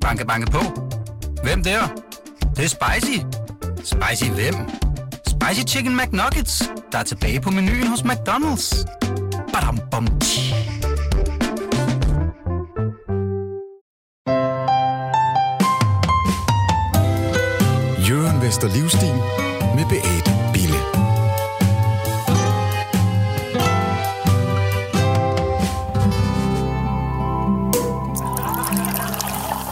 Banke, banke på. Hvem der? Det, det er spicy. Spicy hvem? Spicy Chicken McNuggets, der er tilbage på menuen hos McDonald's. Badum, bom, tji. Jørgen Vester Livstil med BA.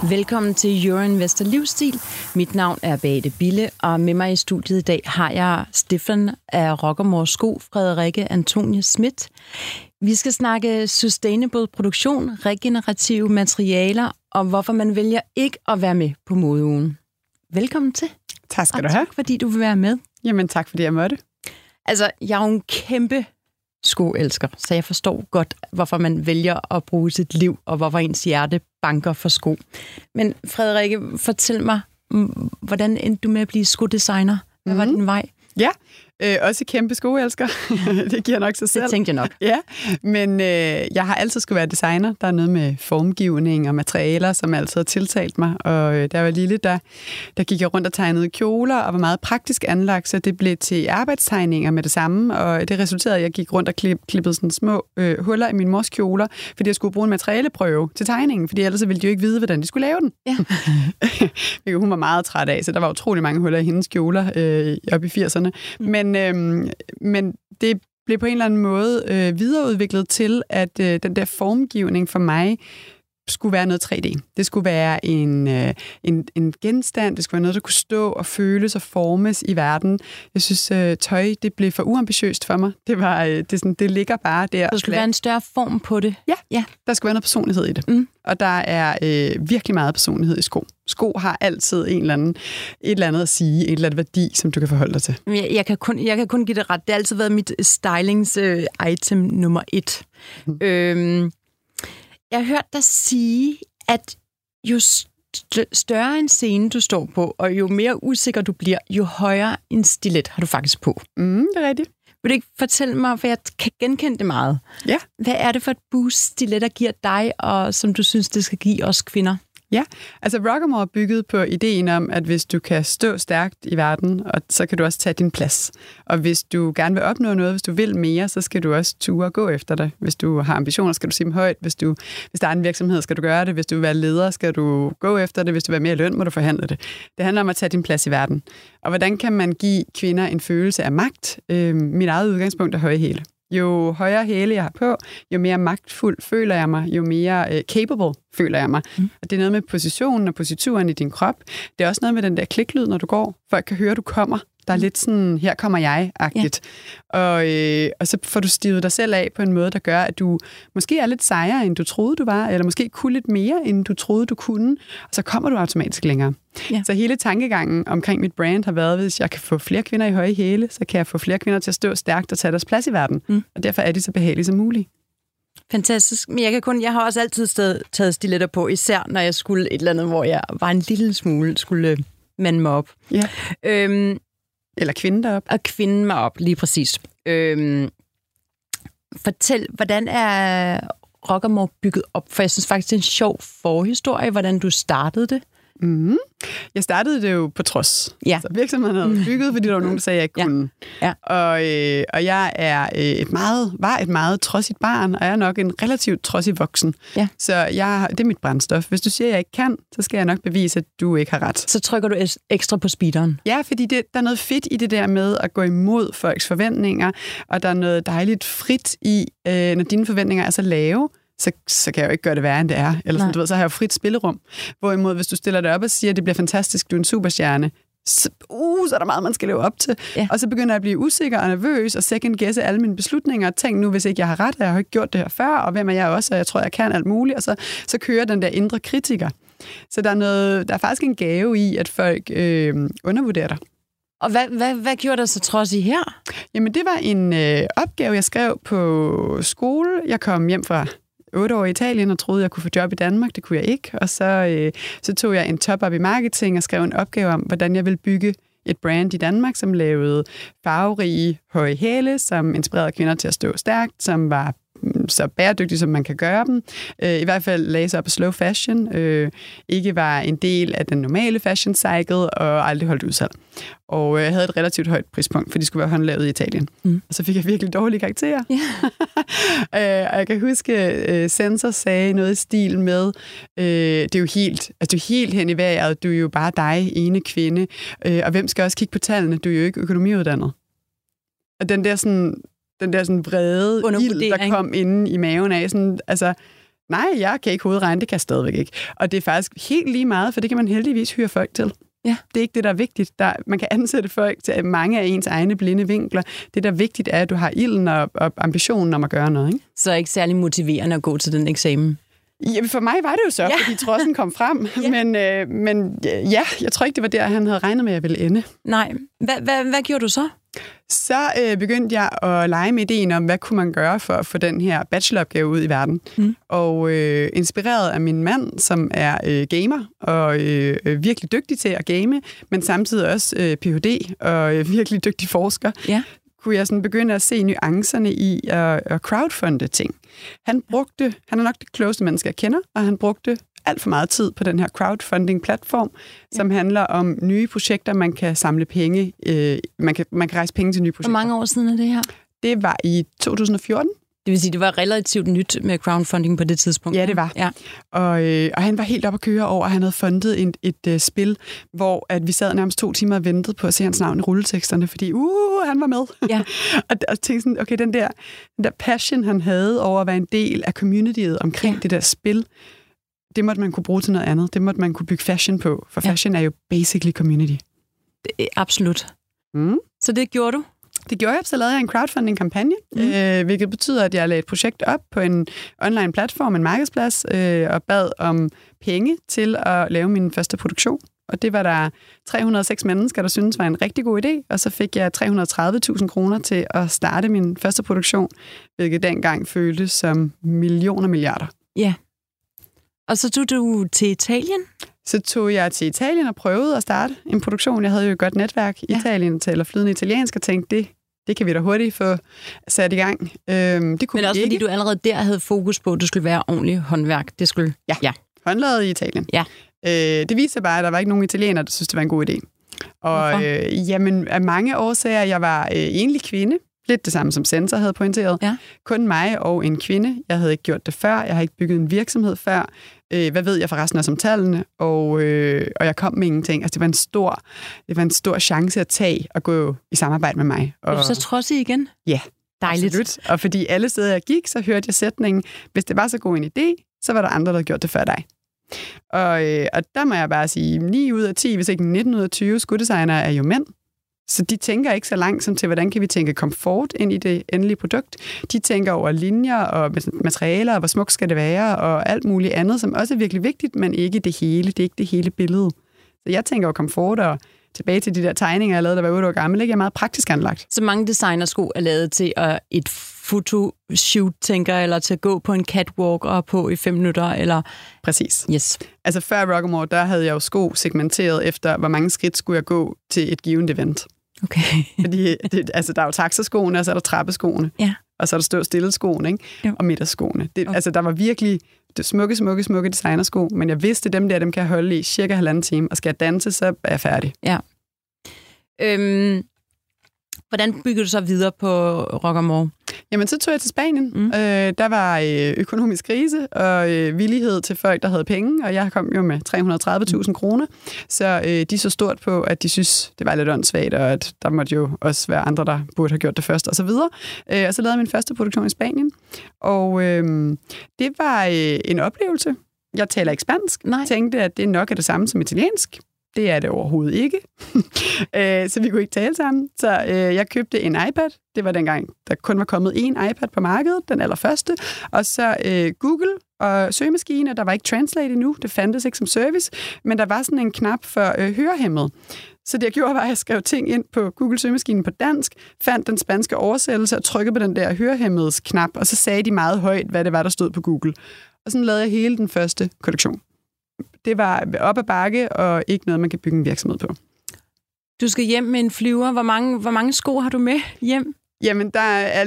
Velkommen til Jørgen Vester Livsstil. Mit navn er Beate Bille, og med mig i studiet i dag har jeg Stefan af Rockermor Sko, Frederikke Antonie Schmidt. Vi skal snakke sustainable produktion, regenerative materialer og hvorfor man vælger ikke at være med på modeugen. Velkommen til. Tak skal og du have. tak, fordi du vil være med. Jamen tak, fordi jeg måtte. Altså, jeg er jo en kæmpe skoelsker, så jeg forstår godt, hvorfor man vælger at bruge sit liv, og hvorfor ens hjerte banker for sko. Men Frederikke, fortæl mig, mm, hvordan endte du med at blive skodesigner? Hvad var Mhm. din vej? Ja, øh, også kæmpe skoelsker. det giver nok sig selv. Det tænkte jeg nok. Ja, men øh, jeg har altid skulle være designer. Der er noget med formgivning og materialer, som altid har tiltalt mig. Og øh, da jeg var lille, der, der gik jeg rundt og tegnede kjoler og var meget praktisk anlagt, så det blev til arbejdstegninger med det samme. Og det resulterede, at jeg gik rundt og klip, klippede sådan små øh, huller i min mors kjoler, fordi jeg skulle bruge en materialeprøve til tegningen, fordi ellers ville de jo ikke vide, hvordan de skulle lave den. Ja. Hun var meget træt af, så der var utrolig mange huller i hendes kjoler øh, op i 80'erne. Men, øh, men det blev på en eller anden måde øh, videreudviklet til, at øh, den der formgivning for mig skulle være noget 3D. Det skulle være en, øh, en, en genstand, det skulle være noget, der kunne stå og føles og formes i verden. Jeg synes, øh, tøj det blev for uambitiøst for mig. Det, var, øh, det, sådan, det ligger bare der. Der skulle være en større form på det. Ja, Ja. der skal være noget personlighed i det. Mm. Og der er øh, virkelig meget personlighed i sko. Sko har altid en eller anden, et eller andet at sige, et eller andet værdi, som du kan forholde dig til. Jeg, jeg, kan kun, jeg kan kun give det ret. Det har altid været mit stylings-item nummer et. Mm. Øhm, jeg har hørt dig sige, at jo st- større en scene du står på, og jo mere usikker du bliver, jo højere en stilet har du faktisk på. Mm, det er rigtigt. Vil du ikke fortælle mig, for jeg kan genkende det meget. Ja. Hvad er det for et boost, stiletter giver dig, og som du synes, det skal give os kvinder? Ja, altså Rockamore er bygget på ideen om, at hvis du kan stå stærkt i verden, og så kan du også tage din plads. Og hvis du gerne vil opnå noget, hvis du vil mere, så skal du også ture og gå efter det. Hvis du har ambitioner, skal du sige dem højt. Hvis, du, hvis der er en virksomhed, skal du gøre det. Hvis du vil være leder, skal du gå efter det. Hvis du vil have mere løn, må du forhandle det. Det handler om at tage din plads i verden. Og hvordan kan man give kvinder en følelse af magt? Øh, mit eget udgangspunkt er høje hele. Jo højere hæle jeg har på, jo mere magtfuld føler jeg mig, jo mere øh, capable føler jeg mig. Mm. Og det er noget med positionen og posituren i din krop. Det er også noget med den der kliklyd, når du går. Folk kan høre, du kommer. Der er lidt sådan, her kommer jeg-agtigt. Ja. Og, øh, og så får du stivet dig selv af på en måde, der gør, at du måske er lidt sejere, end du troede, du var, eller måske kunne lidt mere, end du troede, du kunne, og så kommer du automatisk længere. Ja. Så hele tankegangen omkring mit brand har været, hvis jeg kan få flere kvinder i høje hæle, så kan jeg få flere kvinder til at stå stærkt og tage deres plads i verden. Mm. Og derfor er de så behagelige som muligt. Fantastisk. Men jeg, kan kun, jeg har også altid sted, taget stiletter på, især når jeg skulle et eller andet, hvor jeg var en lille smule, skulle mande mig op. Ja. Øhm, eller kvinde derop. at kvinde mig op, lige præcis. Øhm, fortæl, hvordan er Rockamore bygget op? For jeg synes faktisk, det er en sjov forhistorie, hvordan du startede det. Mm. Jeg startede det jo på trods. Ja. Så virksomheden havde bygget, fordi der var nogen, der sagde, at jeg ikke Ja. kunne. Ja. Og, øh, og jeg er øh, et meget, var et meget trodsigt barn, og jeg er nok en relativt trodsig voksen. Ja. Så jeg, det er mit brændstof. Hvis du siger, at jeg ikke kan, så skal jeg nok bevise, at du ikke har ret. Så trykker du ekstra på speederen. Ja, fordi det, der er noget fedt i det der med at gå imod folks forventninger, og der er noget dejligt frit i, øh, når dine forventninger er så lave, så, så kan jeg jo ikke gøre det værre, end det er. Eller Nej. sådan, du ved, så har jeg jo frit spillerum. Hvorimod, hvis du stiller dig op og siger, at det bliver fantastisk, du er en superstjerne, så, uh, så er der meget, man skal leve op til. Ja. Og så begynder jeg at blive usikker og nervøs og second guesse alle mine beslutninger. Tænk nu, hvis ikke jeg har ret, og jeg har ikke gjort det her før, og hvem er jeg også, og jeg tror, jeg kan alt muligt. Og så, så kører den der indre kritiker. Så der er, noget, der er faktisk en gave i, at folk øh, undervurderer dig. Og hvad, hvad, hvad gjorde der så trods i her? Jamen, det var en øh, opgave, jeg skrev på skole. Jeg kom hjem fra otte år i Italien og troede, jeg kunne få job i Danmark. Det kunne jeg ikke. Og så, øh, så tog jeg en top-up i marketing og skrev en opgave om, hvordan jeg ville bygge et brand i Danmark, som lavede farverige høje hæle, som inspirerede kvinder til at stå stærkt, som var så bæredygtige, som man kan gøre dem. Øh, I hvert fald lagde sig op på slow fashion. Øh, ikke var en del af den normale fashion cycle, og aldrig holdt udsalg. Og øh, havde et relativt højt prispunkt, for de skulle være håndlavet i Italien. Mm. Og så fik jeg virkelig dårlige karakterer. Yeah. øh, og jeg kan huske, øh, Sensor sagde noget i stil med, øh, det er jo helt, altså, du er helt hen i vejret, du er jo bare dig, ene kvinde, øh, og hvem skal også kigge på tallene? Du er jo ikke økonomiuddannet. Og den der sådan, den der sådan vrede ild, der kom inde i maven af, sådan, altså, nej, jeg kan ikke hovedregne, det kan jeg stadigvæk ikke. Og det er faktisk helt lige meget, for det kan man heldigvis hyre folk til. Ja. Det er ikke det, der er vigtigt. Der, man kan ansætte folk til mange af ens egne blinde vinkler. Det, der er vigtigt, er, at du har ilden og, og ambitionen om at gøre noget. Ikke? Så ikke særlig motiverende at gå til den eksamen? Ja, for mig var det jo så, ja. fordi trossen kom frem. ja. Men, øh, men ja, jeg tror ikke, det var der, han havde regnet med, at jeg ville ende. Nej. Hvad, hvad, hvad gjorde du så? Så øh, begyndte jeg at lege med ideen om, hvad kunne man gøre for at få den her bacheloropgave ud i verden. Mm. Og øh, inspireret af min mand, som er øh, gamer og øh, virkelig dygtig til at game, men samtidig også øh, Ph.D. og øh, virkelig dygtig forsker, ja. kunne jeg sådan begynde at se nuancerne i at, at crowdfunde ting. Han brugte, han er nok det klogeste menneske, jeg kender, og han brugte alt for meget tid på den her crowdfunding-platform, som handler om nye projekter, man kan samle penge, øh, man, kan, man kan rejse penge til nye projekter. Hvor mange år siden er det her? Det var i 2014. Det vil sige, det var relativt nyt med crowdfunding på det tidspunkt. Ja, det var. Ja. Og, øh, og han var helt op at køre over, at han havde fundet et, et, uh, spil, hvor at vi sad nærmest to timer og ventede på at se hans navn i rulleteksterne, fordi uh, han var med. Ja. og, og tænkte sådan, okay, den der, den der passion, han havde over at være en del af communityet omkring ja. det der spil, det måtte man kunne bruge til noget andet. Det måtte man kunne bygge fashion på, for ja. fashion er jo basically community. Absolut. Mm. Så det gjorde du? Det gjorde jeg, så lavede jeg en crowdfunding-kampagne, mm. øh, hvilket betyder, at jeg lagde et projekt op på en online platform, en markedsplads, øh, og bad om penge til at lave min første produktion. Og det var der 306 mennesker, der syntes var en rigtig god idé, og så fik jeg 330.000 kroner til at starte min første produktion, hvilket dengang føltes som millioner milliarder. Ja, og så tog du til Italien? Så tog jeg til Italien og prøvede at starte en produktion. Jeg havde jo et godt netværk i ja. Italien, taler flydende italiensk, og tænkte, det, det kan vi da hurtigt få sat i gang. Øhm, det kunne Men også ikke. fordi du allerede der havde fokus på, at det skulle være ordentligt håndværk. Det skulle... Ja, ja. håndlaget i Italien. Ja. Øh, det viste sig bare, at der var ikke nogen italienere, der synes det var en god idé. Og øh, jamen, af mange årsager, jeg var øh, enlig kvinde, Lidt det samme som Sensor havde pointeret. Ja. Kun mig og en kvinde. Jeg havde ikke gjort det før. Jeg har ikke bygget en virksomhed før. Øh, hvad ved jeg forresten også om tallene? Og, øh, og jeg kom med ingenting. Altså, det var en stor, det var en stor chance at tage og gå i samarbejde med mig. Og, du så trodsig igen? Ja. Dejligt. Absolut. Og fordi alle steder, jeg gik, så hørte jeg sætningen, hvis det var så god en idé, så var der andre, der havde gjort det før dig. Og, øh, og der må jeg bare sige, 9 ud af 10, hvis ikke 19 ud af 20 skuddesignere er jo mænd. Så de tænker ikke så langt som til, hvordan kan vi tænke komfort ind i det endelige produkt. De tænker over linjer og materialer, og hvor smukt skal det være, og alt muligt andet, som også er virkelig vigtigt, men ikke det hele. Det er ikke det hele billede. Så jeg tænker over komfort og tilbage til de der tegninger, jeg lavede, der var 8 år gammel, ikke? jeg er meget praktisk anlagt. Så mange designersko er lavet til at et fotoshoot, tænker eller til at gå på en catwalk og på i fem minutter, eller... Præcis. Yes. Altså før Rockamore, der havde jeg jo sko segmenteret efter, hvor mange skridt skulle jeg gå til et givet event. Okay. Fordi det, altså, der er jo taxaskoene, og så er der trappeskoene. Ja. Og så er der stå stille skoene, ikke? Jo. og midterskoene. Det, okay. Altså, der var virkelig det smukke, smukke, smukke designersko, men jeg vidste, dem der, dem kan jeg holde i cirka halvanden time, og skal jeg danse, så er jeg færdig. Ja. Øhm, hvordan bygger du så videre på Rockamore? Jamen, så tog jeg til Spanien. Mm. Øh, der var øh, økonomisk krise og øh, villighed til folk, der havde penge, og jeg kom jo med 330.000 mm. kroner. Så øh, de så stort på, at de synes, det var lidt åndssvagt, og at der måtte jo også være andre, der burde have gjort det først, og så videre. Øh, og så lavede jeg min første produktion i Spanien. Og øh, det var øh, en oplevelse. Jeg taler ikke spansk. Nej. Tænkte, at det nok er det samme som italiensk. Det er det overhovedet ikke. Øh, så vi kunne ikke tale sammen. Så øh, jeg købte en iPad. Det var dengang, der kun var kommet én iPad på markedet, den allerførste. Og så øh, Google og søgemaskine. Der var ikke Translate endnu. Det fandtes ikke som service. Men der var sådan en knap for øh, hørehæmmet. Så det jeg gjorde, var, at jeg skrev ting ind på Google søgemaskinen på dansk, fandt den spanske oversættelse og trykkede på den der hørehæmmedes knap, og så sagde de meget højt, hvad det var, der stod på Google. Og sådan lavede jeg hele den første kollektion det var op ad bakke, og ikke noget, man kan bygge en virksomhed på. Du skal hjem med en flyver. Hvor mange, hvor mange sko har du med hjem? Jamen, der er,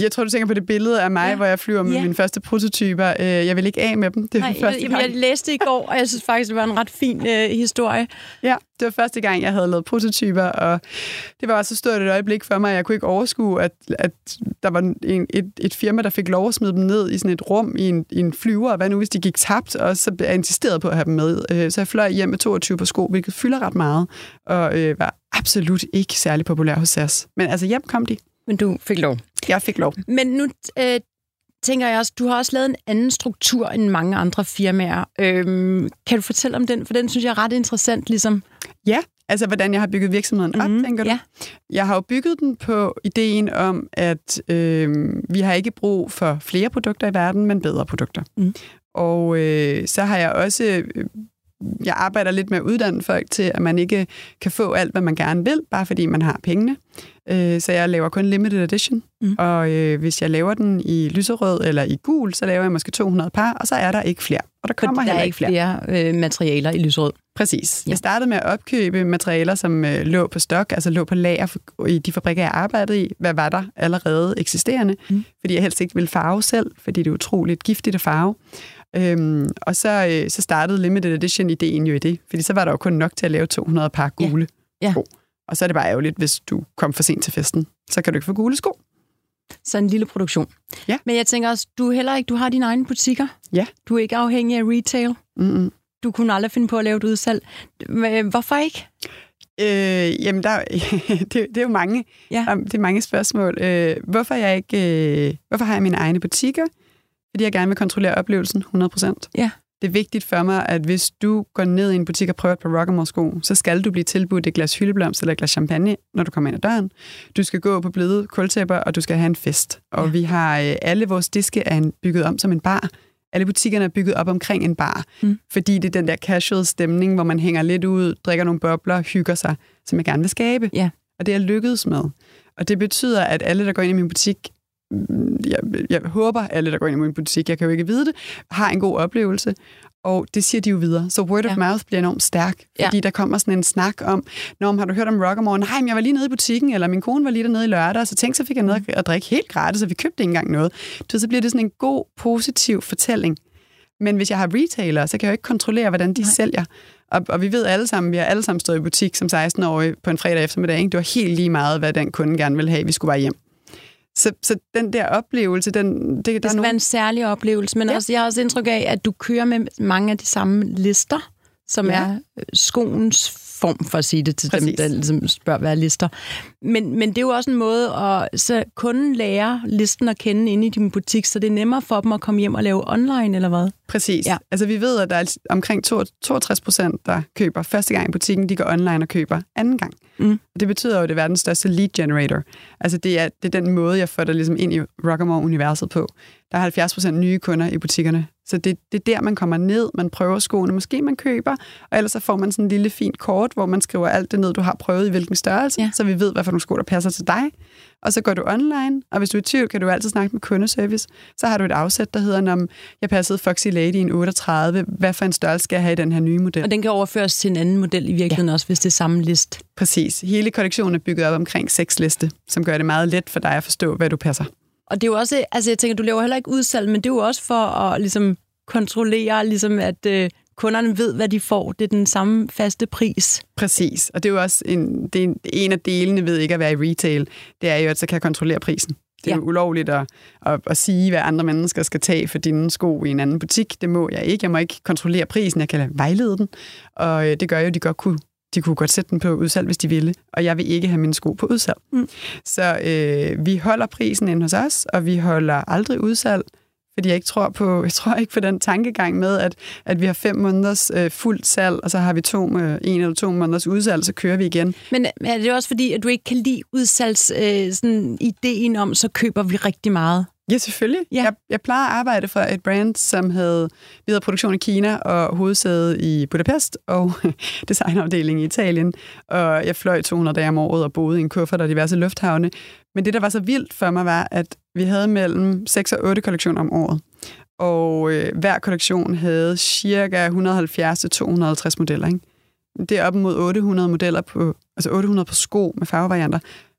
jeg tror, du tænker på det billede af mig, Ja. hvor jeg flyver med Ja. mine første prototyper. Øh, Jeg vil ikke af med dem. Det er Nej, første jeg, gang. jeg læste i går, og jeg synes faktisk, det var en ret fin øh, historie. Ja, det var første gang, jeg havde lavet prototyper, og det var så stort et øjeblik for mig, at jeg kunne ikke overskue, at, at der var en, et, et firma, der fik lov at smide dem ned i sådan et rum i en, i en flyver, og hvad nu, hvis de gik tabt, og så blev jeg insisteret på at have dem med. Øh, Så jeg fløj hjem med 22 på sko, hvilket fylder ret meget, og øh, var absolut ikke særlig populær hos SAS. Men altså, hjem kom de. Men du fik lov. Jeg fik lov. Men nu øh, tænker jeg også, du har også lavet en anden struktur end mange andre firmaer. Øhm, kan du fortælle om den? For den synes jeg er ret interessant, ligesom. Ja, altså hvordan jeg har bygget virksomheden op, Mhm, tænker du? ja. Jeg har jo bygget den på ideen om, at øh, vi har ikke brug for flere produkter i verden, men bedre produkter. Mm. Og øh, så har jeg også... Jeg arbejder lidt med at uddanne folk til, at man ikke kan få alt, hvad man gerne vil, bare fordi man har pengene. Øh, så jeg laver kun limited edition, Mm. og øh, hvis jeg laver den i lyserød eller i gul, så laver jeg måske 200 par, og så er der ikke flere. Og der kommer der er heller ikke flere øh, materialer i lysrød. Præcis. Ja. Jeg startede med at opkøbe materialer, som øh, lå på stok, altså lå på lager i de fabrikker, jeg arbejdede i. Hvad var der allerede eksisterende? Mm. Fordi jeg helst ikke ville farve selv, fordi det er utroligt giftigt at farve. Øhm, og så, øh, så startede limited edition-ideen jo i det, fordi så var der jo kun nok til at lave 200 par Ja. gule Ja. sko. Og så er det bare ærgerligt, hvis du kom for sent til festen. Så kan du ikke få gule sko. Så en lille produktion. Ja. Men jeg tænker også, du er heller ikke, du har dine egne butikker. Ja. Du er ikke afhængig af retail. Mm-mm. Du kunne aldrig finde på at lave et udsalg. Hvorfor ikke? Øh, jamen, der, det, det er jo mange, Ja. det er mange spørgsmål. Øh, hvorfor, jeg ikke, øh, hvorfor har jeg mine egne butikker? Fordi jeg gerne vil kontrollere oplevelsen 100%. Ja. Det er vigtigt for mig, at hvis du går ned i en butik og prøver et par Rockamore-sko, så skal du blive tilbudt et glas hyldeblomst eller et glas champagne, når du kommer ind ad døren. Du skal gå på bløde kultæpper, og du skal have en fest. Og Ja. vi har øh, alle vores diske er bygget om som en bar. Alle butikkerne er bygget op omkring en bar, Mm. fordi det er den der casual stemning, hvor man hænger lidt ud, drikker nogle bobler, hygger sig, som jeg gerne vil skabe. Ja. Og det er lykkedes med. Og det betyder, at alle, der går ind i min butik, jeg, jeg håber, alle, der går ind i min butik, jeg kan jo ikke vide det, har en god oplevelse. Og det siger de jo videre. Så word of Ja. mouth bliver enormt stærk, Ja. fordi der kommer sådan en snak om, Nå, men har du hørt om Rockamore? Nej, men jeg var lige nede i butikken, eller min kone var lige dernede i lørdag, så tænk, så fik jeg noget at drikke helt gratis, og vi købte ikke engang noget. Så bliver det sådan en god, positiv fortælling. Men hvis jeg har retailer, så kan jeg jo ikke kontrollere, hvordan de. Nej. sælger. Og, og vi ved alle sammen, vi har alle sammen stået i butik som 16-årige på en fredag eftermiddag. Ikke? Det var helt lige meget, hvad den kunde gerne ville have, vi skulle bare hjem. Så, så den der oplevelse, den, det, der Det er skal nogen, være en særlig oplevelse, men ja. Også, jeg har også indtryk af, at du kører med mange af de samme lister, som ja. Er øh, skoens form, for at sige det til Præcis. dem, der ligesom spørger, hvad er lister. Men, men det er jo også en måde at så kunden lærer listen at kende inde i din butik, så det er nemmere for dem at komme hjem og lave online, eller hvad? Præcis. Ja. Altså vi ved, at der er omkring 62 procent, der køber første gang i butikken, de går online og køber anden gang. Mm. Og det betyder jo, at det er verdens største lead generator. Altså det er, det er den måde, jeg får dig ligesom ind i Rockamore-universet på. Der er 70 procent nye kunder i butikkerne. Så det, det er der, man kommer ned, man prøver skoene, måske man køber, og ellers så får man sådan en lille fint kort, hvor man skriver alt det ned, du har prøvet i hvilken størrelse, ja. så vi ved, hvad for nogle sko, der passer til dig. Og så går du online, og hvis du er i tvivl, kan du altid snakke med kundeservice. Så har du et afsæt, der hedder, om jeg passede Foxy Lady i en 38, hvad for en størrelse skal jeg have i den her nye model? Og den kan overføres til en anden model i virkeligheden ja. også, hvis det er samme list. Præcis. Hele kollektionen er bygget op omkring seks liste, som gør det meget let for dig at forstå, hvad du passer. Og det er jo også, altså jeg tænker, du laver heller ikke udsalg, men det er jo også for at ligesom kontrollere, ligesom at øh, kunderne ved, hvad de får. Det er den samme faste pris. Præcis. Og det er jo også en, det er en, af delene ved ikke at være i retail. Det er jo, at så kan jeg kontrollere prisen. Det er Ja. ja. jo ulovligt at, at, at sige, hvad andre mennesker skal tage for dine sko i en anden butik. Det må jeg ikke. Jeg må ikke kontrollere prisen. Jeg kan vejlede den. Og øh, det gør jo, at de godt kunne de kunne godt sætte den på udsalg, hvis de ville, og jeg vil ikke have mine sko på udsalg. Mm. Så øh, vi holder prisen ind hos os, og vi holder aldrig udsalg, fordi jeg ikke tror på, jeg tror ikke på den tankegang med, at, at vi har fem måneders øh, fuldt salg, og så har vi to, øh, en eller to måneders udsalg, så kører vi igen. Men er det også fordi, at du ikke kan lide udsalgs øh, sådan ideen om, så køber vi rigtig meget? Ja, selvfølgelig. Ja. Jeg, jeg plejer at arbejde for et brand, som havde videre produktion i Kina og hovedsæde i Budapest og designafdeling i Italien. Og jeg fløj 200 dage om året og boede i en kuffert og diverse lufthavne. Men det, der var så vildt for mig, var, at vi havde mellem 6 og 8 kollektioner om året. Og øh, hver kollektion havde cirka 170-250 modeller. Ikke? Det er op mod 800 modeller på, altså 800 på sko med farvevarianter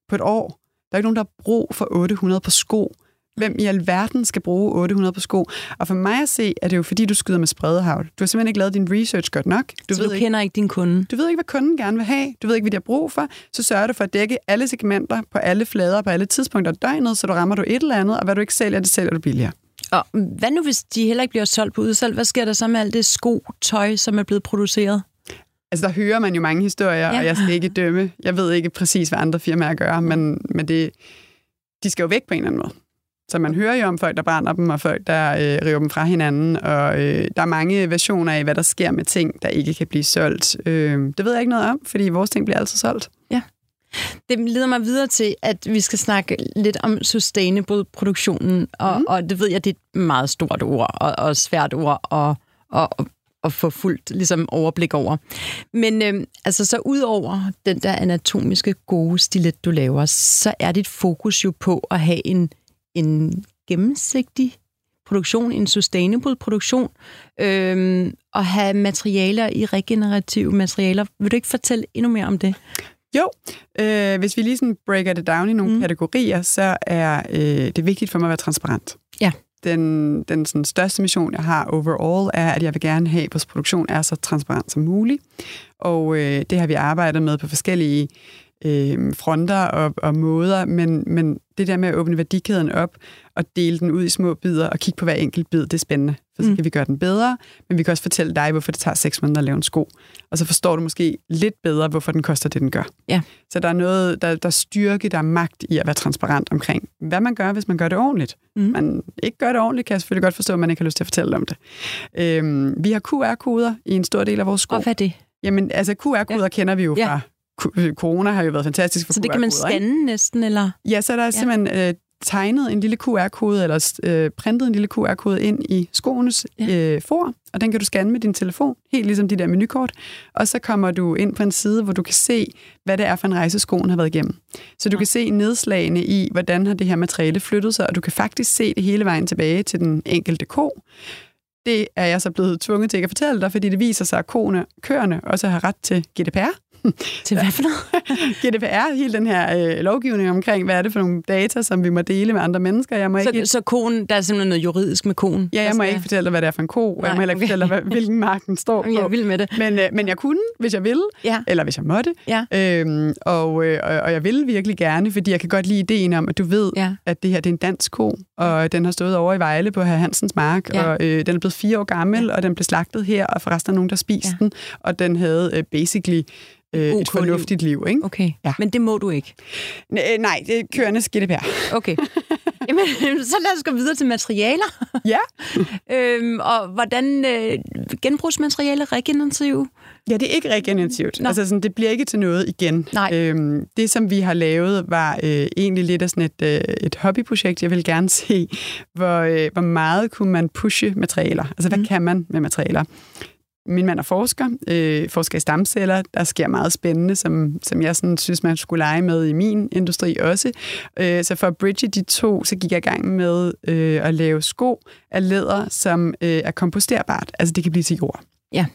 på et år. Der er ikke nogen, der har brug for 800 på sko. Hvem i alverden skal bruge 800 på sko? Og for mig at se, er det jo fordi, du skyder med spredehavl. Du har simpelthen ikke lavet din research godt nok. Du, så ved du ikke, kender ikke din kunde? Du ved ikke, hvad kunden gerne vil have. Du ved ikke, hvad de har brug for. Så sørger du for at dække alle segmenter på alle flader på alle tidspunkter af døgnet, så du rammer du et eller andet, og hvad du ikke sælger, det sælger du billigere. Og hvad nu, hvis de heller ikke bliver solgt på udsalg? Hvad sker der så med alt det sko, tøj, som er blevet produceret? Altså, der hører man jo mange historier, ja. og jeg skal ikke dømme. Jeg ved ikke præcis, hvad andre firmaer gør, men, men det, de skal jo væk på en eller anden måde. Så man hører jo om folk, der brænder dem, og folk, der øh, river dem fra hinanden. Og øh, der er mange versioner af, hvad der sker med ting, der ikke kan blive solgt. Øh, det ved jeg ikke noget om, fordi vores ting bliver altid solgt. Ja. Det leder mig videre til, at vi skal snakke lidt om sustainable produktionen, og, mm. og det ved jeg, det er et meget stort ord, og, og svært ord at, at, at få fuldt ligesom, overblik over. Men øh, altså, så ud over den der anatomiske gode stilet, du laver, så er dit fokus jo på at have en en gennemsigtig produktion, en sustainable produktion, øhm, og have materialer i regenerative materialer. Vil du ikke fortælle endnu mere om det? Jo, øh, hvis vi lige sådan breaker det down i nogle mm. kategorier, så er øh, det vigtigt for mig at være transparent. Ja. Den, den sådan, største mission, jeg har overall, er, at jeg vil gerne have, at vores produktion er så transparent som muligt. Og øh, det har vi arbejdet med på forskellige øh, fronter og, og måder, men, men det der med at åbne værdikæden op og dele den ud i små bidder og kigge på hver enkelt bid, det er spændende. For så mm. kan vi gøre den bedre, men vi kan også fortælle dig, hvorfor det tager seks måneder at lave en sko. Og så forstår du måske lidt bedre, hvorfor den koster det, den gør. Ja. Så der er noget, der, der er styrke, der er magt i at være transparent omkring, hvad man gør, hvis man gør det ordentligt. Mm. Man ikke gør det ordentligt, kan jeg selvfølgelig godt forstå, at man ikke har lyst til at fortælle om det. Øhm, vi har QR-koder i en stor del af vores sko. Og hvad er det? Jamen, altså QR-koder ja. kender vi jo ja. fra corona har jo været fantastisk for Så det kan man scanne næsten, eller? Ja, så er der ja. simpelthen øh, tegnet en lille QR-kode, eller øh, printet en lille QR-kode ind i skoenes ja. øh, for, og den kan du scanne med din telefon, helt ligesom de der menukort, og så kommer du ind på en side, hvor du kan se, hvad det er for en rejse skoen har været igennem. Så du ja. kan se nedslagene i, hvordan har det her materiale flyttet sig, og du kan faktisk se det hele vejen tilbage til den enkelte ko. Det er jeg så blevet tvunget til at fortælle dig, fordi det viser sig, at koene, køerne også har ret til GDPR, Til hvad for noget? GDPR, hele den her øh, lovgivning omkring, hvad er det for nogle data, som vi må dele med andre mennesker. Jeg må så, ikke... så konen, der er simpelthen noget juridisk med konen? Ja, jeg må ikke fortælle dig, hvad det er for en ko. Nej, jeg må heller ikke okay. fortælle dig, hvilken mark den står på. Jeg vil med det. Men, øh, men jeg kunne, hvis jeg ville, ja. eller hvis jeg måtte. Ja. Øhm, og, øh, og, og jeg vil virkelig gerne, fordi jeg kan godt lide ideen om, at du ved, ja. at det her det er en dansk ko, og den har stået over i Vejle på Herr Hansens mark, ja. og øh, den er blevet fire år gammel, ja. og den blev slagtet her, og forresten er nogen, der spiste ja. den, og den havde øh, basically øh, et fornuftigt liv. Ikke? Okay, ja. men det må du ikke? N- øh, nej, det er kørendes GDPR. Okay. Jamen, så lad os gå videre til materialer. Ja. øhm, og hvordan øh, genbrugsmaterialer regenerative? Ja, det er ikke regenerativt. Nå. Altså, sådan, det bliver ikke til noget igen. Nej. Øhm, det, som vi har lavet, var øh, egentlig lidt af sådan et, øh, et hobbyprojekt. Jeg vil gerne se, hvor, øh, hvor meget kunne man pushe materialer. Altså, hvad mm. kan man med materialer? Min mand er forsker, øh, forsker i stamceller. Der sker meget spændende, som, som jeg sådan, synes, man skulle lege med i min industri også. Øh, så for at bridge de to, så gik jeg i gang med øh, at lave sko af læder, som øh, er komposterbart. Altså det kan blive til jord. Ja.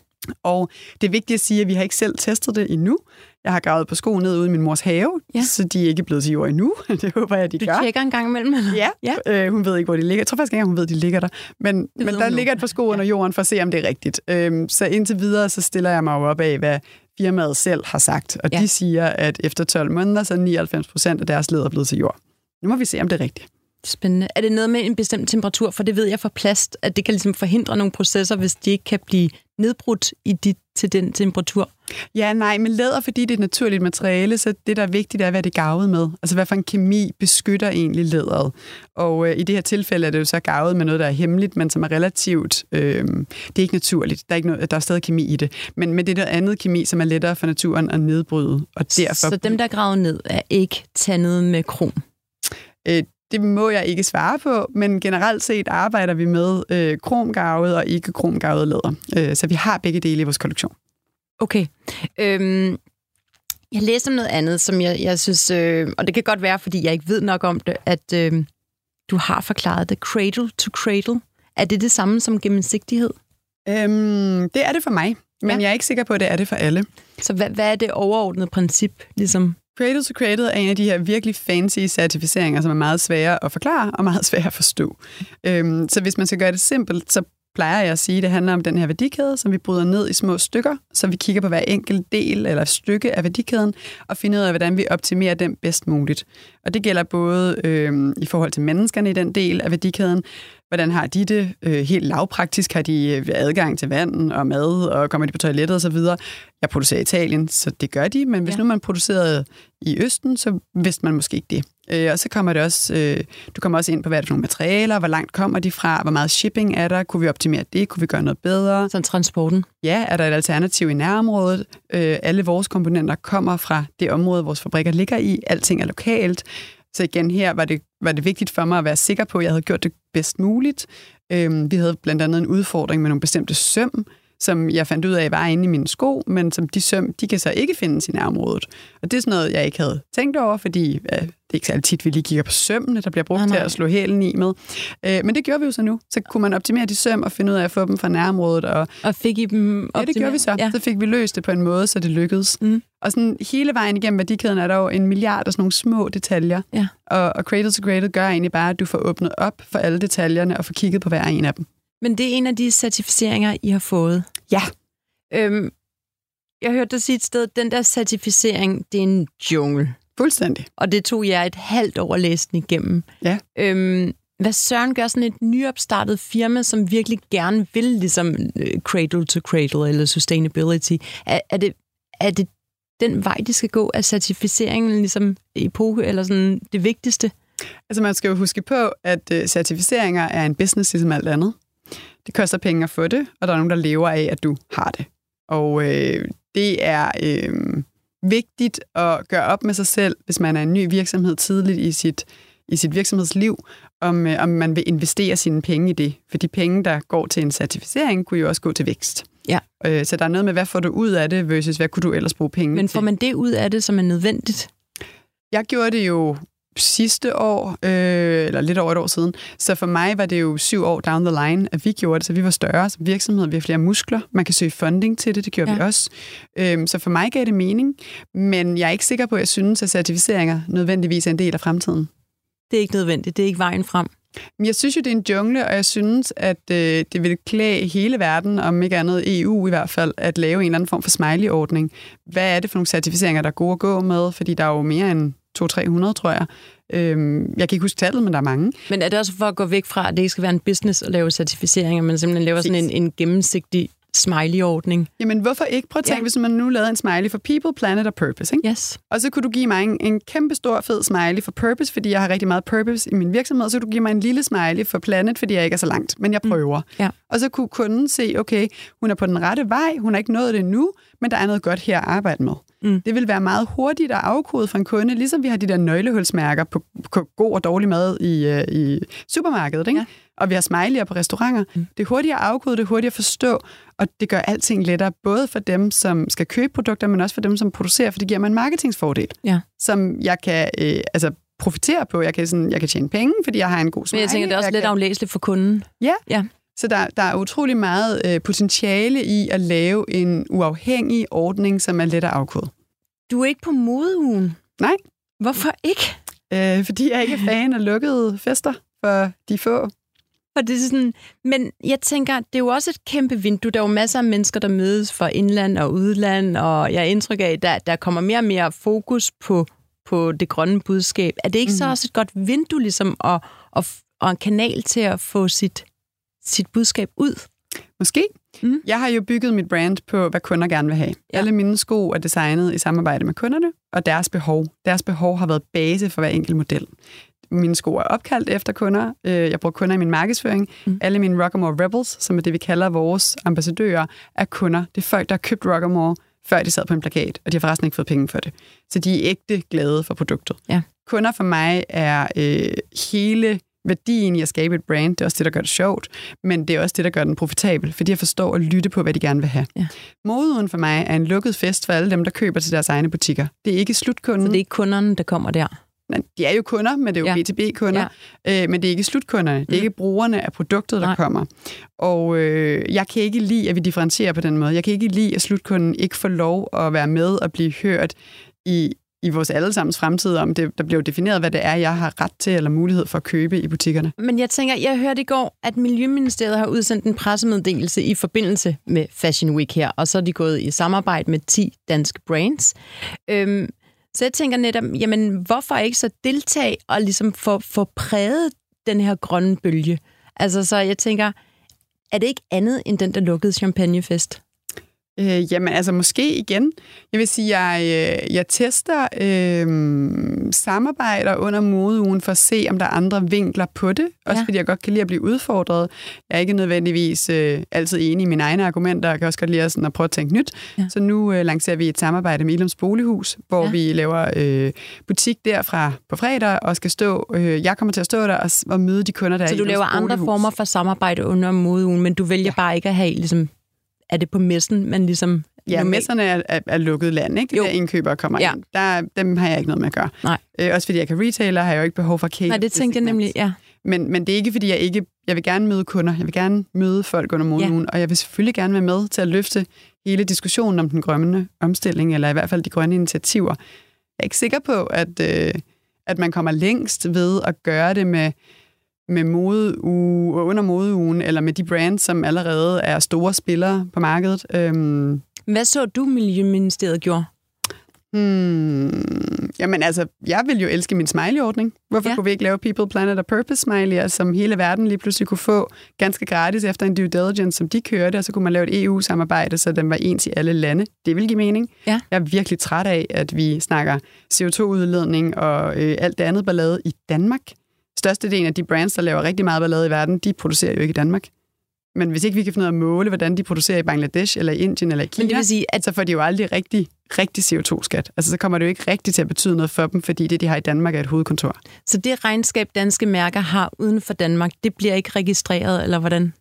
Og det er vigtigt at sige, at vi har ikke selv testet det endnu. Jeg har gravet på sko ned ude i min mors have, ja. så de er ikke blevet til jord endnu. det håber jeg, de du gør. Du tjekker en gang imellem? Eller? Ja, ja. Øh, hun ved ikke, hvor de ligger. Jeg tror faktisk ikke, hun ved, de ligger der. Men, men der ligger et par sko under jorden for at se, om det er rigtigt. Øhm, så indtil videre, så stiller jeg mig jo op af, hvad firmaet selv har sagt. Og ja. de siger, at efter 12 måneder, så er 99 procent af deres leder blevet til jord. Nu må vi se, om det er rigtigt. Spændende. Er det noget med en bestemt temperatur? For det ved jeg fra plast, at det kan ligesom forhindre nogle processer, hvis de ikke kan blive nedbrudt i de, til den temperatur. Ja, nej, men læder, fordi det er et naturligt materiale, så det, der er vigtigt, er, hvad det er gavet med. Altså, hvad for en kemi beskytter egentlig læderet. Og øh, i det her tilfælde er det jo så gavet med noget, der er hemmeligt, men som er relativt... Øh, det er ikke naturligt. Der er, ikke noget, der er stadig kemi i det. Men, men det er noget andet kemi, som er lettere for naturen at nedbryde. Og derfor... Så dem, der er gravet ned, er ikke tandet med krom? Øh, det må jeg ikke svare på, men generelt set arbejder vi med øh, kromgarvet og ikke kromgarvet læder. Øh, så vi har begge dele i vores kollektion. Okay. Øhm, jeg læste om noget andet, som jeg, jeg synes, øh, og det kan godt være, fordi jeg ikke ved nok om det, at øh, du har forklaret det cradle to cradle. Er det det samme som gennemsigtighed? Øhm, det er det for mig, men ja. jeg er ikke sikker på, at det er det for alle. Så hvad, hvad er det overordnede princip? Ligesom? Cradle to Cradle er en af de her virkelig fancy certificeringer, som er meget svære at forklare og meget svære at forstå. Øhm, så hvis man skal gøre det simpelt, så plejer jeg at sige, det handler om den her værdikæde, som vi bryder ned i små stykker, så vi kigger på hver enkelt del eller stykke af værdikæden, og finder ud af, hvordan vi optimerer den bedst muligt. Og det gælder både øh, i forhold til menneskerne i den del af værdikæden, hvordan har de det? Øh, helt lavpraktisk har de øh, adgang til vand og mad, og kommer de på toilettet osv. Jeg producerer i Italien, så det gør de, men hvis ja. nu man producerede i Østen, så vidste man måske ikke det. Øh, og så kommer det også, øh, du kommer også ind på, hvad er det for nogle materialer, hvor langt kommer de fra, hvor meget shipping er der, kunne vi optimere det, kunne vi gøre noget bedre? Sådan transporten. Ja, er der et alternativ i nærområdet? Øh, alle vores komponenter kommer fra det område, vores fabrikker ligger i, alting er lokalt. Så igen her var det, var det vigtigt for mig at være sikker på, at jeg havde gjort det bedst muligt. Øh, vi havde blandt andet en udfordring med nogle bestemte søm, som jeg fandt ud af var inde i mine sko, men som de søm, de kan så ikke findes i nærområdet. Og det er sådan noget, jeg ikke havde tænkt over, fordi ja, det er ikke så tit, vi lige kigger på sømmene, der bliver brugt nej, nej. til at slå hælen i med. Øh, men det gjorde vi jo så nu. Så kunne man optimere de søm og finde ud af at få dem fra nærområdet. Og, og fik I dem optimeret? Ja, det gjorde vi så. Ja. Så fik vi løst det på en måde, så det lykkedes. Mm. Og sådan hele vejen igennem værdikæden er der jo en milliard af sådan nogle små detaljer. Ja. Og, og Cradle to Cradle gør egentlig bare, at du får åbnet op for alle detaljerne og får kigget på hver en af dem. Men det er en af de certificeringer, I har fået. Ja. Øhm, jeg hørte dig sige et sted, at den der certificering, det er en jungle. Fuldstændig. Og det tog jeg et halvt år at læse den igennem. Ja. Øhm, hvad Søren gør sådan et nyopstartet firma, som virkelig gerne vil ligesom øh, cradle to cradle eller sustainability? Er, er, det, er det den vej, de skal gå? Er certificeringen ligesom epoke eller sådan det vigtigste? Altså man skal jo huske på, at uh, certificeringer er en business ligesom alt andet. Det koster penge at få det, og der er nogen, der lever af, at du har det. Og øh, det er øh, vigtigt at gøre op med sig selv, hvis man er en ny virksomhed tidligt i sit, i sit virksomhedsliv, om, øh, om man vil investere sine penge i det. For de penge, der går til en certificering, kunne jo også gå til vækst. Ja. Øh, så der er noget med, hvad får du ud af det, versus hvad kunne du ellers bruge penge Men får til? man det ud af det, som er nødvendigt? Jeg gjorde det jo sidste år, øh, eller lidt over et år siden. Så for mig var det jo syv år down the line, at vi gjorde det, så vi var større som virksomhed, vi har flere muskler, man kan søge funding til det, det gjorde ja. vi også. Øh, så for mig gav det mening, men jeg er ikke sikker på, at jeg synes, at certificeringer nødvendigvis er en del af fremtiden. Det er ikke nødvendigt, det er ikke vejen frem. Men jeg synes jo, det er en jungle, og jeg synes, at øh, det vil klæde hele verden, om ikke andet EU i hvert fald, at lave en eller anden form for smiley-ordning. Hvad er det for nogle certificeringer, der er gode at gå med? Fordi der er jo mere end 200-300, tror jeg. Øhm, jeg kan ikke huske tallet, men der er mange. Men er det også for at gå væk fra, at det ikke skal være en business at lave certificeringer, men simpelthen laver sådan en, en gennemsigtig smiley-ordning. Jamen, hvorfor ikke? Prøv at tænke, ja. hvis man nu lavede en smiley for people, planet og purpose, ikke? Yes. Og så kunne du give mig en, en kæmpe stor fed smiley for purpose, fordi jeg har rigtig meget purpose i min virksomhed, og så kunne du give mig en lille smiley for planet, fordi jeg ikke er så langt, men jeg mm. prøver. Mm. Ja. Og så kunne kunden se, okay, hun er på den rette vej, hun har ikke nået det endnu, men der er noget godt her at arbejde med. Mm. Det vil være meget hurtigt at afkode for en kunde, ligesom vi har de der nøglehulsmærker på, på god og dårlig mad i, uh, i supermarkedet, ikke? Ja. og vi har smiley'er på restauranter. Mm. Det er hurtigt at afkode, det er hurtigt at forstå, og det gør alting lettere, både for dem, som skal købe produkter, men også for dem, som producerer, for det giver mig en marketingsfordel, ja. som jeg kan øh, altså, profitere på. Jeg kan, sådan, jeg kan tjene penge, fordi jeg har en god smiley. Men jeg tænker, det er også jeg lidt kan... aflæseligt for kunden. Ja, ja. Så der, der er utrolig meget øh, potentiale i at lave en uafhængig ordning, som er let at afkode. Du er ikke på modeugen? Nej. Hvorfor ikke? Øh, fordi jeg ikke er fan af lukkede fester for de få. Og det er sådan, men jeg tænker, det er jo også et kæmpe vindue. Der er jo masser af mennesker, der mødes fra indland og udland, og jeg har indtryk af, at der, der kommer mere og mere fokus på, på det grønne budskab. Er det ikke mm. så også et godt vindue, ligesom, og, og, og en kanal til at få sit, sit budskab ud? Måske. Mm. Jeg har jo bygget mit brand på, hvad kunder gerne vil have. Ja. Alle mine sko er designet i samarbejde med kunderne, og deres behov. Deres behov har været base for hver enkelt model. Mine sko er opkaldt efter kunder. Øh, jeg bruger kunder i min markedsføring. Mm. Alle mine Rockamore Rebels, som er det, vi kalder vores ambassadører, er kunder. Det er folk, der har købt Rockamore, før de sad på en plakat, og de har forresten ikke fået penge for det. Så de er ægte glade for produktet. Ja. Kunder for mig er øh, hele værdien i at skabe et brand, det er også det, der gør det sjovt, men det er også det, der gør den profitabel, fordi jeg forstår at lytte på, hvad de gerne vil have. Ja. Moden for mig er en lukket fest for alle dem, der køber til deres egne butikker. Det er ikke slutkunden. Så det er ikke kunderne, der kommer der? Nej, de er jo kunder, men det er jo ja. B2B-kunder, ja. øh, men det er ikke slutkunderne. Det er mm. ikke brugerne af produktet, der Nej. kommer. Og øh, jeg kan ikke lide, at vi differentierer på den måde. Jeg kan ikke lide, at slutkunden ikke får lov at være med og blive hørt i i vores allesammens fremtid om. Det, der bliver defineret, hvad det er, jeg har ret til eller mulighed for at købe i butikkerne. Men jeg tænker, jeg hørte i går, at Miljøministeriet har udsendt en pressemeddelelse i forbindelse med Fashion Week her, og så er de gået i samarbejde med 10 danske brands. Øhm, så jeg tænker netop, jamen hvorfor ikke så deltage og ligesom få, få præget den her grønne bølge? Altså, så jeg tænker, er det ikke andet end den der lukkede champagnefest? Øh, jamen altså måske igen. Jeg vil sige, jeg, øh, jeg tester øh, samarbejder under modeugen for at se, om der er andre vinkler på det. Også ja. fordi jeg godt kan lide at blive udfordret. Jeg er ikke nødvendigvis øh, altid enig i mine egne argumenter. Jeg kan også godt lide at, sådan, at prøve at tænke nyt. Ja. Så nu øh, lancerer vi et samarbejde med Ilums Bolighus, hvor ja. vi laver øh, butik derfra på fredag, og skal stå, øh, jeg kommer til at stå der og, og møde de kunder, der Så er du laver andre former for samarbejde under modeugen, men du vælger ja. bare ikke at have ligesom, er det på messen, man ligesom... Ja, normalt- messerne er, er, er lukket land, ikke? Det Jo. der indkøbere kommer Ja. ind. Der, dem har jeg ikke noget med at gøre. Nej. Øh, også fordi jeg kan retailer, har jeg jo ikke behov for cake. Nej, det tænkte jeg nemlig, ja. Men, men det er ikke, fordi jeg ikke... Jeg vil gerne møde kunder. Jeg vil gerne møde folk under modeugen. Ja. Og jeg vil selvfølgelig gerne være med til at løfte hele diskussionen om den grønne omstilling, eller i hvert fald de grønne initiativer. Jeg er ikke sikker på, at, øh, at man kommer længst ved at gøre det med, med modeuge, under modeugen, eller med de brands, som allerede er store spillere på markedet. Øhm, Hvad så du, Miljøministeriet gjorde? Hmm, jamen altså, jeg vil jo elske min smiley-ordning. Hvorfor Ja. kunne vi ikke lave People, Planet og Purpose smiley, som hele verden lige pludselig kunne få ganske gratis efter en due diligence, som de kørte, og så kunne man lave et EU-samarbejde, så den var ens i alle lande. Det vil give mening. Ja. Jeg er virkelig træt af, at vi snakker CO2-udledning og øh, alt det andet ballade i Danmark. Størstedelen af de brands, der laver rigtig meget ballade i verden, de producerer jo ikke i Danmark. Men hvis ikke vi kan finde ud af at måle, hvordan de producerer i Bangladesh, eller i Indien, eller i Kina, Men det vil sige, at så får de jo aldrig rigtig, rigtig CO2-skat. Altså, så kommer det jo ikke rigtig til at betyde noget for dem, fordi det, de har i Danmark, er et hovedkontor. så det regnskab, danske mærker har uden for Danmark, det bliver ikke registreret, eller hvordan?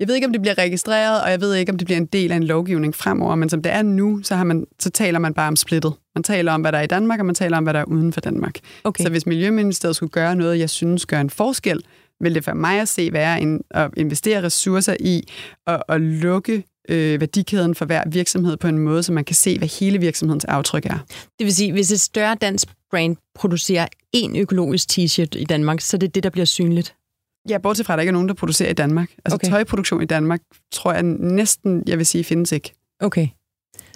Jeg ved ikke, om det bliver registreret, og jeg ved ikke, om det bliver en del af en lovgivning fremover, men som det er nu, så, har man, så taler man bare om splittet. Man taler om, hvad der er i Danmark, og man taler om, hvad der er uden for Danmark. Okay. Så hvis Miljøministeriet skulle gøre noget, jeg synes gør en forskel, vil det for mig at se være en, at investere ressourcer i at, at lukke øh, værdikæden for hver virksomhed på en måde, så man kan se, hvad hele virksomhedens aftryk er. Det vil sige, hvis et større dansk brand producerer en økologisk t-shirt i Danmark, så er det det, der bliver synligt. Ja, bortset fra, at der ikke er nogen, der producerer i Danmark. Altså Okay. tøjproduktion i Danmark, tror jeg næsten, jeg vil sige, findes ikke. Okay.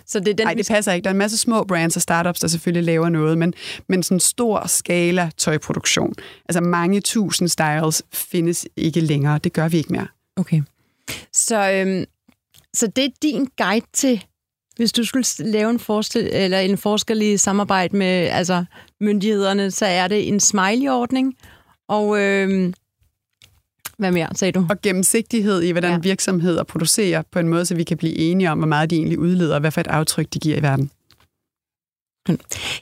Så det er den, Nej, det passer ikke. Der er en masse små brands og startups, der selvfølgelig laver noget, men, men sådan stor skala tøjproduktion, altså mange tusind styles, findes ikke længere. Det gør vi ikke mere. Okay. Så, øhm, så det er din guide til, hvis du skulle lave en, forskel, eller en forskellig samarbejde med altså, myndighederne, så er det en smiley-ordning, og øhm, hvad mere, sagde du? Og gennemsigtighed i, hvordan Ja. virksomheder producerer på en måde, så vi kan blive enige om, hvor meget de egentlig udleder, og hvad for et aftryk de giver i verden.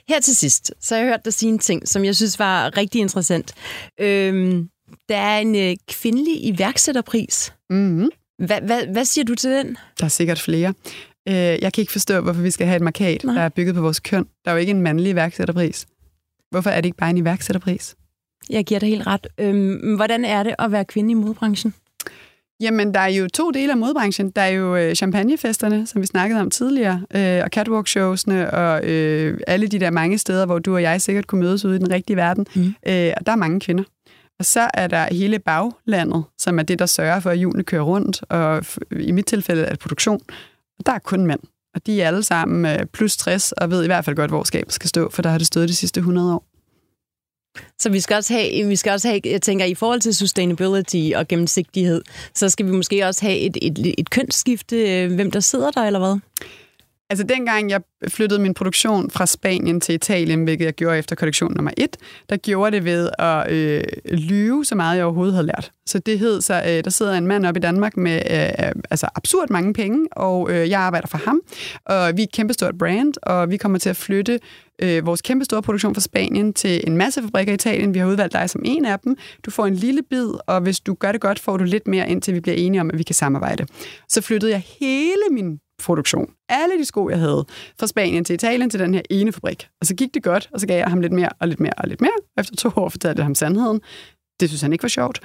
Her til sidst, så har jeg hørt dig sige en ting, som jeg synes var rigtig interessant. Øhm, der er en øh, kvindelig iværksætterpris. Mm-hmm. Hvad, hvad, hvad siger du til den? Der er sikkert flere. Øh, Jeg kan ikke forstå, hvorfor vi skal have et markat, Nej. der er bygget på vores køn. Der er jo ikke en mandlig iværksætterpris. Hvorfor er det ikke bare en iværksætterpris? Jeg giver dig helt ret. Øhm, hvordan er det at være kvinde i modebranchen? Jamen, der er jo to dele af modebranchen. Der er jo øh, champagnefesterne, som vi snakkede om tidligere, øh, og catwalk-showsene, og øh, alle de der mange steder, hvor du og jeg sikkert kunne mødes ude i den rigtige verden. Mm. Øh, og der er mange kvinder. Og så er der hele baglandet, som er det, der sørger for, at hjulene kører rundt, og i mit tilfælde er det produktion. Og der er kun mænd. Og de er alle sammen øh, plus 60, og ved i hvert fald godt, hvor skabet skal stå, for der har det stået de sidste 100 år. Så vi skal også have, vi skal også have, jeg tænker, i forhold til sustainability og gennemsigtighed, så skal vi måske også have et, et, et kønsskifte, øh, hvem der sidder der, eller hvad? Altså dengang jeg flyttede min produktion fra Spanien til Italien, hvilket jeg gjorde efter kollektion nummer et, der gjorde det ved at øh, lyve så meget, jeg overhovedet havde lært. Så det hed så, øh, der sidder en mand op i Danmark med øh, øh altså absurd mange penge, og øh, jeg arbejder for ham, og vi er et kæmpestort brand, og vi kommer til at flytte øh, vores kæmpestore produktion fra Spanien til en masse fabrikker i Italien. Vi har udvalgt dig som en af dem. Du får en lille bid, og hvis du gør det godt, får du lidt mere, indtil vi bliver enige om, at vi kan samarbejde. Så flyttede jeg hele min produktion. Alle de sko, jeg havde fra Spanien til Italien til den her ene fabrik. Og så gik det godt, og så gav jeg ham lidt mere og lidt mere og lidt mere. Efter to år fortalte jeg ham sandheden. Det synes han ikke var sjovt.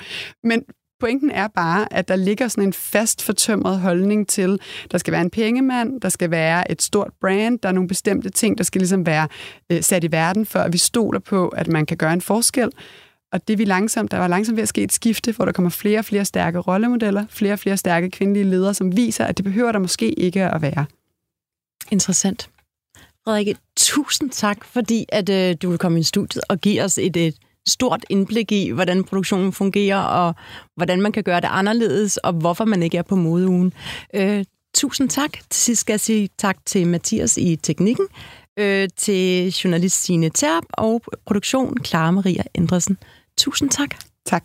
Men pointen er bare, at der ligger sådan en fast fortømret holdning til, der skal være en pengemand, der skal være et stort brand, der er nogle bestemte ting, der skal ligesom være øh, sat i verden, for at vi stoler på, at man kan gøre en forskel. Og det vi langsomt, der var langsomt ved at ske et skifte, hvor der kommer flere og flere stærke rollemodeller, flere og flere stærke kvindelige ledere, som viser, at det behøver der måske ikke at være. Interessant. Frederikke, tusind tak, fordi at øh, du vil komme i studiet og give os et, et stort indblik i, hvordan produktionen fungerer, og hvordan man kan gøre det anderledes, og hvorfor man ikke er på modeugen. Øh, tusind tak. Til sidst skal jeg sige tak til Mathias i teknikken, øh, til journalist Signe Terp og produktion Clara Maria Andresen. Tusind tak. Tak.